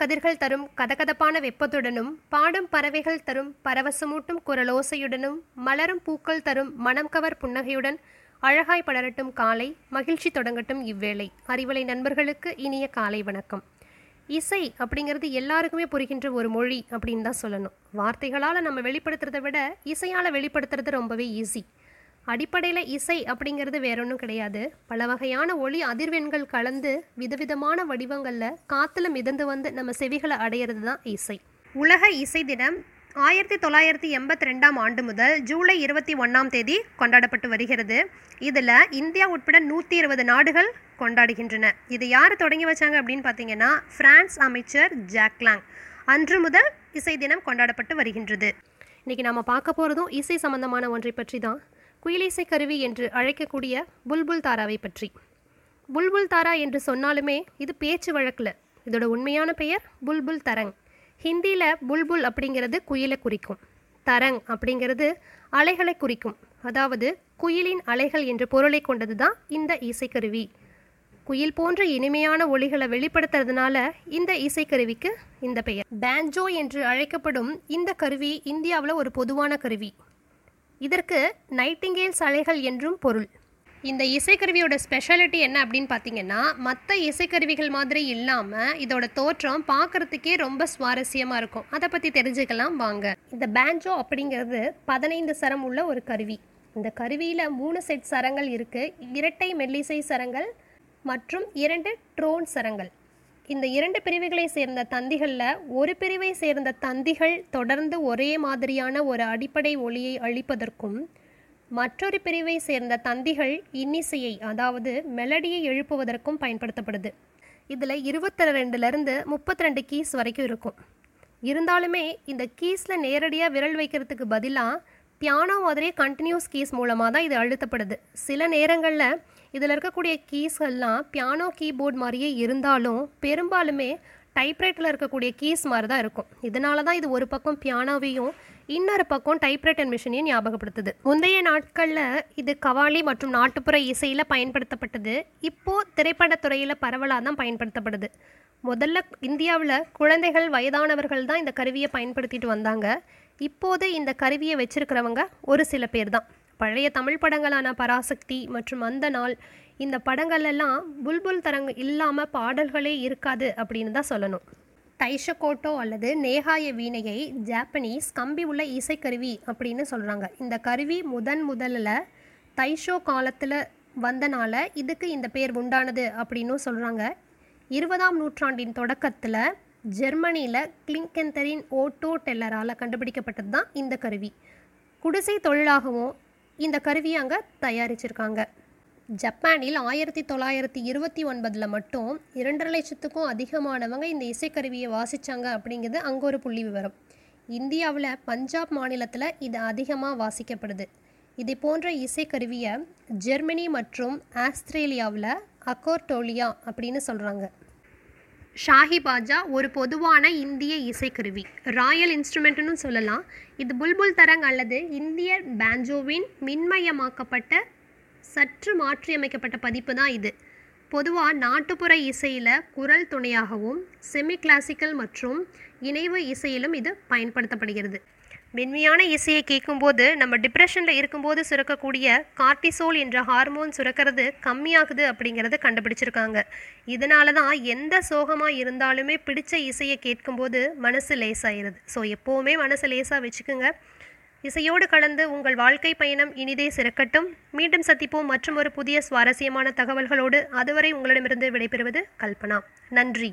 கதிர்கள் தரும் கதகதப்பான வெப்பத்துடனும் பாடும் பறவைகள் தரும் பரவசமூட்டும் குரலோசையுடனும் மலரும் பூக்கள் தரும் மனம் கவர் புன்னகையுடன் அழகாய் படரட்டும் காலை மகிழ்ச்சி தொடங்கட்டும் இவ்வேளை. அறிவலை நண்பர்களுக்கு இனிய காலை வணக்கம். இசை அப்படிங்கிறது எல்லாருக்குமே புரிகின்ற ஒரு மொழி அப்படின்னு தான் சொல்லணும். வார்த்தைகளால் நம்ம வெளிப்படுத்துறதை விட இசையால் வெளிப்படுத்துறது ரொம்பவே ஈஸி அடிப்படையில் இசை அப்படிங்கிறது வேற ஒன்றும் கிடையாது. பல வகையான ஒளி அதிர்வெண்கள் கலந்து விதவிதமான வடிவங்களில் காற்றுல மிதந்து வந்து நம்ம செவிகளை அடையிறது தான் இசை. உலக இசை தினம் ஆயிரத்தி தொள்ளாயிரத்தி எண்பத்தி ரெண்டாம் ஆண்டு முதல் ஜூலை இருபத்தி ஒன்றாம் தேதி கொண்டாடப்பட்டு வருகிறது. இதில் இந்தியா உட்பட நூற்றி இருபது நாடுகள் கொண்டாடுகின்றன. இது யார் தொடங்கி வச்சாங்க அப்படின்னு பார்த்தீங்கன்னா பிரான்ஸ் அமைச்சர் ஜாக்லாங் அன்று முதல் இசை தினம் கொண்டாடப்பட்டு வருகின்றது. இன்றைக்கி நம்ம பார்க்க போகிறதும் இசை சம்பந்தமான ஒன்றை பற்றி தான் குயிலிசை கருவி என்று அழைக்கக்கூடிய புல்புல் தாராவை பற்றி. புல்புல் தாரா என்று சொன்னாலுமே இது பேச்சு வழக்கில். இதோட உண்மையான பெயர் புல்புல் தரங். ஹிந்தியில் புல்புல் அப்படிங்கிறது குயிலை குறிக்கும். தரங் அப்படிங்கிறது அலைகளை குறிக்கும். அதாவது குயிலின் அலைகள் என்ற பொருளை கொண்டது தான் இந்த இசைக்கருவி. குயில் போன்ற இனிமையான ஒளிகளை வெளிப்படுத்துறதுனால இந்த இசைக்கருவிக்கு இந்த பெயர். பேஞ்சோ என்று அழைக்கப்படும் இந்த கருவி இந்தியாவில் ஒரு பொதுவான கருவி. இதற்கு நைட்டிங்கேல் அலைகள் என்றும் பொருள். இந்த இசைக்கருவியோட ஸ்பெஷாலிட்டி என்ன அப்படின்னு பார்த்தீங்கன்னா மற்ற இசைக்கருவிகள் மாதிரி இல்லாமல் இதோட தோற்றம் பார்க்குறதுக்கே ரொம்ப சுவாரஸ்யமாக இருக்கும். அதை பற்றி தெரிஞ்சுக்கலாம் வாங்க. இந்த பேஞ்சோ அப்படிங்கிறது பதினைந்து சரம் உள்ள ஒரு கருவி. இந்த கருவியில் மூணு செட் சரங்கள் இருக்குது இரட்டை மெல்லிசை சரங்கள் மற்றும் இரண்டு ட்ரோன் சரங்கள். இந்த இரண்டு பிரிவுகளை சேர்ந்த தந்திகளில் ஒரு பிரிவை சேர்ந்த தந்திகள் தொடர்ந்து ஒரே மாதிரியான ஒரு அடிப்படை ஒளியை அளிப்பதற்கும் மற்றொரு பிரிவை சேர்ந்த தந்திகள் இன்னிசையை அதாவது மெலடியை எழுப்புவதற்கும் பயன்படுத்தப்படுது. இதில் இருபத்தி ரெண்டுலேருந்து முப்பத்தி ரெண்டு கீஸ் வரைக்கும் இருக்கும். இருந்தாலுமே இந்த கீஸில் நேரடியாக விரல் வைக்கிறதுக்கு பதிலாக பியானோ மாதிரியே கண்டினியூஸ் கீஸ் மூலமாக தான் இது அழுத்தப்படுது. சில நேரங்களில் இதில் இருக்கக்கூடிய கீஸ்கள்லாம் பியானோ கீபோர்ட் மாதிரியே இருந்தாலும் பெரும்பாலுமே டைப்ரைட்டில் இருக்கக்கூடிய கீஸ் மாதிரி தான் இருக்கும். இதனால தான் இது ஒரு பக்கம் பியானோவையும் இன்னொரு பக்கம் டைப்ரைட்டர் மிஷினையும் ஞாபகப்படுத்துது. முந்தைய நாட்களில் இது கவாலி மற்றும் நாட்டுப்புற இசையில் பயன்படுத்தப்பட்டது. இப்போது திரைப்படத்துறையில் பரவலாக தான் பயன்படுத்தப்படுது. முதல்ல இந்தியாவில் குழந்தைகள் வயதானவர்கள் தான் இந்த கருவியை பயன்படுத்திட்டு வந்தாங்க. இப்போது இந்த கருவியை வச்சிருக்கிறவங்க ஒரு சில பேர் தான் பழைய தமிழ் படங்களான பராசக்தி மற்றும் அந்த நாள் இந்த படங்கள் எல்லாம் புல்புல் தரங்கு இல்லாமல் பாடல்களே இருக்காது அப்படின்னு தான் சொல்லணும். தைஷகோட்டோ அல்லது நேகாய வீணையை ஜாப்பனீஸ் கம்பி உள்ள இசைக்கருவி அப்படின்னு சொல்கிறாங்க இந்த கருவி முதன் முதலில் தைஷோ காலத்தில் வந்தனால இதுக்கு இந்த பேர் உண்டானது அப்படின்னும் சொல்கிறாங்க இருபதாம் நூற்றாண்டின் தொடக்கத்தில் ஜெர்மனியில் கிளிங்கெந்தரின் ஓட்டோ டெல்லரால் கண்டுபிடிக்கப்பட்டது தான் இந்த கருவி. குடிசை தொழிலாகவும் இந்த கருவியை அங்கே தயாரிச்சிருக்காங்க. ஜப்பானில் ஆயிரத்தி தொள்ளாயிரத்தி இருபத்தி ஒன்பதில் மட்டும் இரண்டரை லட்சத்துக்கும் அதிகமானவங்க இந்த இசைக்கருவியை வாசித்தாங்க அப்படிங்கிறது அங்கே ஒரு புள்ளி விவரம். இந்தியாவில் பஞ்சாப் மாநிலத்தில் இது அதிகமாக வாசிக்கப்படுது. இது போன்ற இசைக்கருவியை ஜெர்மனி மற்றும் ஆஸ்திரேலியாவில் அக்கோர்டோலியா அப்படின்னு சொல்கிறாங்க ஷாஹி பாஜா ஒரு பொதுவான இந்திய இசைக்கருவி. ராயல் இன்ஸ்ட்ருமெண்ட்னு சொல்லலாம். இது புல்புல் தரங் அல்லது இந்திய பேஞ்சோவின் மின்மயமாக்கப்பட்ட சற்று மாற்றியமைக்கப்பட்ட பதிப்பு தான் இது. பொதுவாக நாட்டுப்புற இசையில் குரல் துணையாகவும் செமி கிளாசிக்கல் மற்றும் இணைவு இசையிலும் இது பயன்படுத்தப்படுகிறது. மென்மையான இசையை கேட்கும்போது நம்ம டிப்ரெஷனில் இருக்கும்போது சுரக்கக்கூடிய கார்டிசோல் என்ற ஹார்மோன் சுரக்கிறது கம்மியாகுது அப்படிங்கிறத கண்டுபிடிச்சிருக்காங்க. இதனால தான் எந்த சோகமாக இருந்தாலுமே பிடிச்ச இசையை கேட்கும்போது மனசு லேசாயிருது. ஸோ எப்போவுமே மனசு லேசாக வச்சுக்கோங்க. இசையோடு கலந்து உங்கள் வாழ்க்கை பயணம் இனிதே சிறக்கட்டும். மீண்டும் சந்திப்போம். மற்றும் ஒரு புதிய சுவாரஸ்யமான தகவல்களோடு அதுவரை உங்களிடமிருந்து விடைபெறுவது கல்பனா. நன்றி.